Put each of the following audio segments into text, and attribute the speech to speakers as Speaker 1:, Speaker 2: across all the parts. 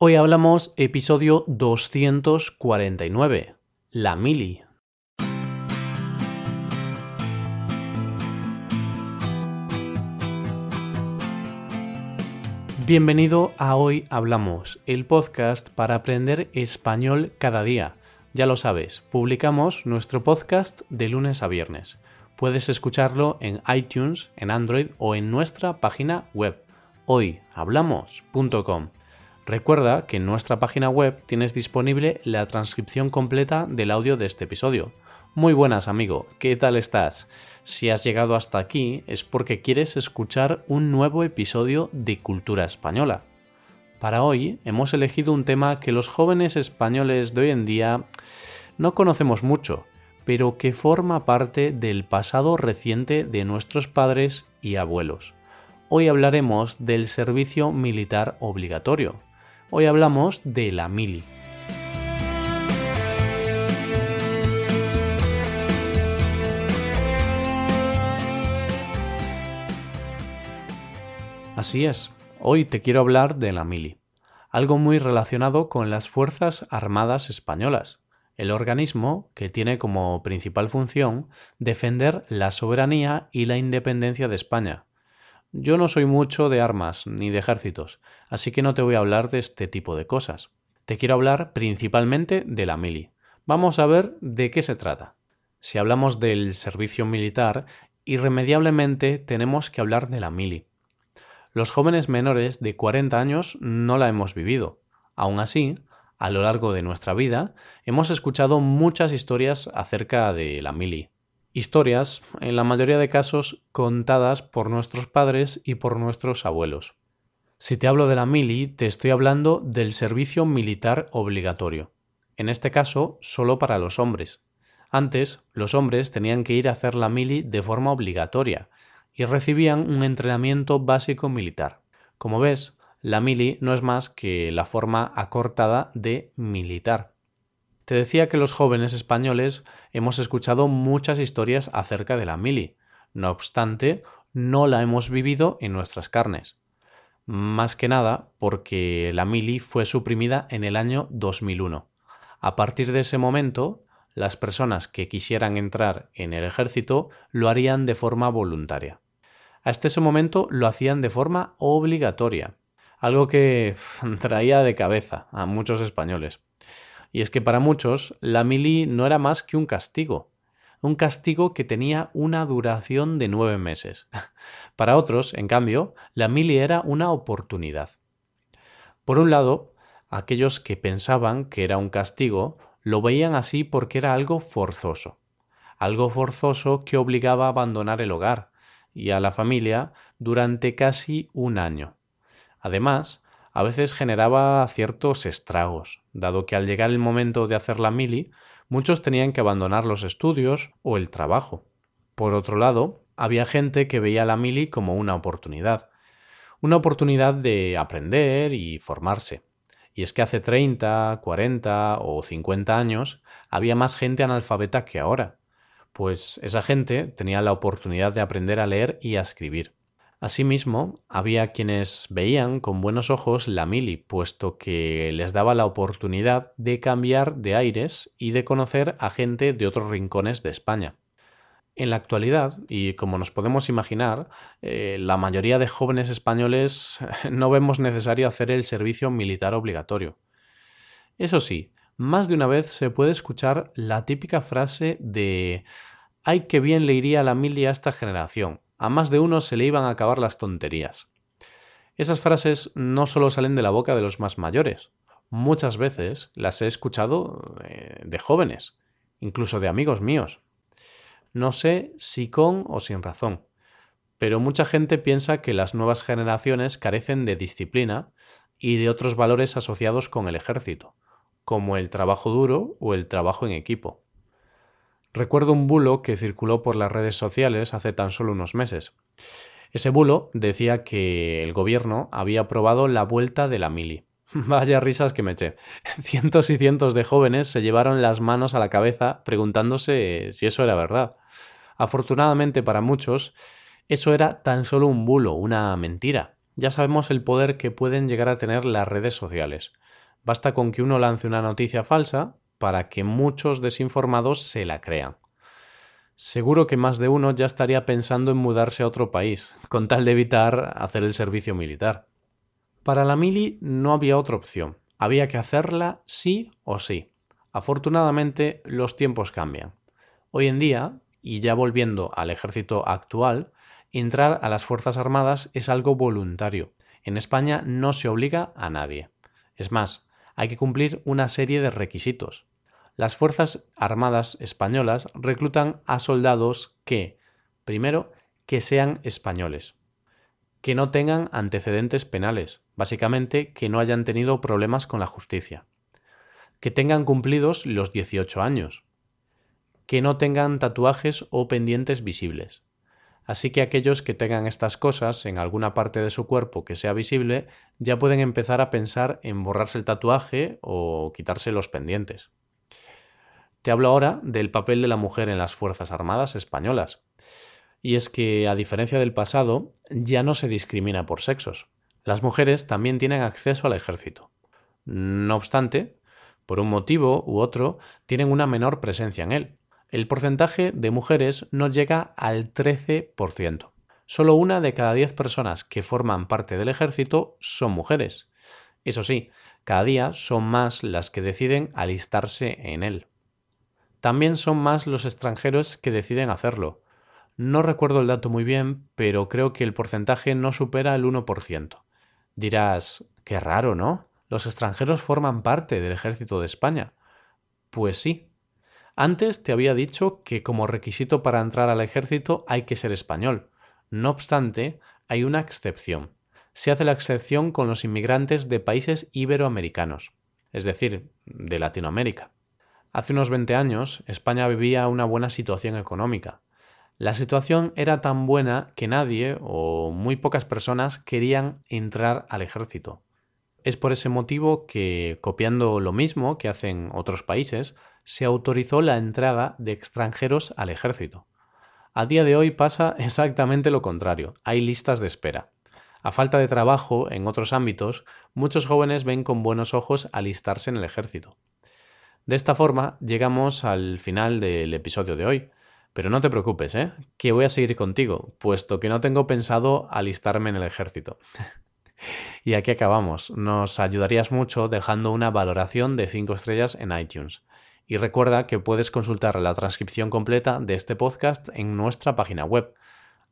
Speaker 1: Hoy hablamos episodio 249, la mili. Bienvenido a Hoy Hablamos, el podcast para aprender español cada día. Ya lo sabes, publicamos nuestro podcast de lunes a viernes. Puedes escucharlo en iTunes, en Android o en nuestra página web hoyhablamos.com. Recuerda que en nuestra página web tienes disponible la transcripción completa del audio de este episodio. Muy buenas amigo, ¿qué tal estás? Si has llegado hasta aquí es porque quieres escuchar un nuevo episodio de Cultura Española. Para hoy hemos elegido un tema que los jóvenes españoles de hoy en día no conocemos mucho, pero que forma parte del pasado reciente de nuestros padres y abuelos. Hoy hablaremos del servicio militar obligatorio. Hoy hablamos de la mili. Así es, hoy te quiero hablar de la mili, algo muy relacionado con las Fuerzas Armadas Españolas, el organismo que tiene como principal función defender la soberanía y la independencia de España. Yo no soy mucho de armas ni de ejércitos, así que no te voy a hablar de este tipo de cosas. Te quiero hablar principalmente de la mili. Vamos a ver de qué se trata. Si hablamos del servicio militar, irremediablemente tenemos que hablar de la mili. Los jóvenes menores de 40 años no la hemos vivido. Aún así, a lo largo de nuestra vida, hemos escuchado muchas historias acerca de la mili. Historias, en la mayoría de casos, contadas por nuestros padres y por nuestros abuelos. Si te hablo de la mili, te estoy hablando del servicio militar obligatorio. En este caso, solo para los hombres. Antes, los hombres tenían que ir a hacer la mili de forma obligatoria, y recibían un entrenamiento básico militar. Como ves, la mili no es más que la forma acortada de militar. Te decía que los jóvenes españoles hemos escuchado muchas historias acerca de la mili. No obstante, no la hemos vivido en nuestras carnes. Más que nada porque la mili fue suprimida en el año 2001. A partir de ese momento, las personas que quisieran entrar en el ejército lo harían de forma voluntaria. Hasta ese momento lo hacían de forma obligatoria, algo que traía de cabeza a muchos españoles. Y es que para muchos la mili no era más que un castigo, un castigo que tenía una duración de nueve meses. Para otros, en cambio, la mili era una oportunidad. Por un lado, aquellos que pensaban que era un castigo lo veían así porque era algo forzoso, algo forzoso que obligaba a abandonar el hogar, y a la familia durante casi un año. Además, a veces generaba ciertos estragos, dado que al llegar el momento de hacer la mili, muchos tenían que abandonar los estudios o el trabajo. Por otro lado, había gente que veía la mili como una oportunidad, una oportunidad de aprender y formarse. Y es que hace 30, 40 o 50 años había más gente analfabeta que ahora, pues esa gente tenía la oportunidad de aprender a leer y a escribir. Asimismo, había quienes veían con buenos ojos la mili, puesto que les daba la oportunidad de cambiar de aires y de conocer a gente de otros rincones de España. En la actualidad, y como nos podemos imaginar, eh, la mayoría de jóvenes españoles no vemos necesario hacer el servicio militar obligatorio. Eso sí, más de una vez se puede escuchar la típica frase de ¡ay, qué bien le iría a la mili a esta generación! A más de uno se le iban a acabar las tonterías. Esas frases no solo salen de la boca de los más mayores, muchas veces las he escuchado eh, de jóvenes, incluso de amigos míos. No sé si con o sin razón, pero mucha gente piensa que las nuevas generaciones carecen de disciplina y de otros valores asociados con el ejército, como el trabajo duro o el trabajo en equipo. Recuerdo un bulo que circuló por las redes sociales hace tan solo unos meses. Ese bulo decía que el gobierno había aprobado la vuelta de la mili. Vaya risas que me eché. Cientos y cientos de jóvenes se llevaron las manos a la cabeza preguntándose si eso era verdad. Afortunadamente para muchos, eso era tan solo un bulo, una mentira. Ya sabemos el poder que pueden llegar a tener las redes sociales. Basta con que uno lance una noticia falsa para que muchos desinformados se la crean. Seguro que más de uno ya estaría pensando en mudarse a otro país, con tal de evitar hacer el servicio militar. Para la mili no había otra opción, había que hacerla sí o sí. Afortunadamente los tiempos cambian. Hoy en día, y ya volviendo al ejército actual, entrar a las Fuerzas Armadas es algo voluntario. En España no se obliga a nadie. Es más, hay que cumplir una serie de requisitos. Las Fuerzas Armadas españolas reclutan a soldados que, primero, que sean españoles, que no tengan antecedentes penales, básicamente que no hayan tenido problemas con la justicia, que tengan cumplidos los 18 años, que no tengan tatuajes o pendientes visibles, Así que aquellos que tengan estas cosas en alguna parte de su cuerpo que sea visible ya pueden empezar a pensar en borrarse el tatuaje o quitarse los pendientes. Te hablo ahora del papel de la mujer en las Fuerzas Armadas españolas. Y es que, a diferencia del pasado, ya no se discrimina por sexos. Las mujeres también tienen acceso al ejército. No obstante, por un motivo u otro, tienen una menor presencia en él el porcentaje de mujeres no llega al 13%. Solo una de cada 10 personas que forman parte del ejército son mujeres. Eso sí, cada día son más las que deciden alistarse en él. También son más los extranjeros que deciden hacerlo. No recuerdo el dato muy bien, pero creo que el porcentaje no supera el 1%. Dirás, qué raro, ¿no? Los extranjeros forman parte del ejército de España. Pues sí, antes te había dicho que como requisito para entrar al ejército hay que ser español. No obstante, hay una excepción. Se hace la excepción con los inmigrantes de países iberoamericanos, es decir, de Latinoamérica. Hace unos 20 años, España vivía una buena situación económica. La situación era tan buena que nadie o muy pocas personas querían entrar al ejército. Es por ese motivo que, copiando lo mismo que hacen otros países, se autorizó la entrada de extranjeros al ejército. A día de hoy pasa exactamente lo contrario, hay listas de espera. A falta de trabajo en otros ámbitos, muchos jóvenes ven con buenos ojos alistarse en el ejército. De esta forma llegamos al final del episodio de hoy. Pero no te preocupes, ¿eh? que voy a seguir contigo, puesto que no tengo pensado alistarme en el ejército. y aquí acabamos. Nos ayudarías mucho dejando una valoración de 5 estrellas en iTunes. Y recuerda que puedes consultar la transcripción completa de este podcast en nuestra página web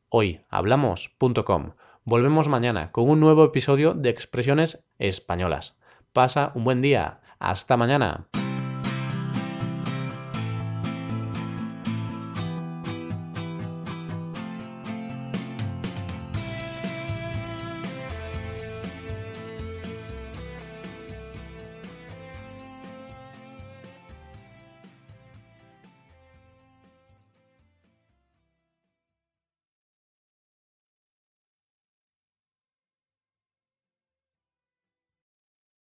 Speaker 1: hoyhablamos.com. Volvemos mañana con un nuevo episodio de Expresiones Españolas. Pasa un buen día. Hasta mañana.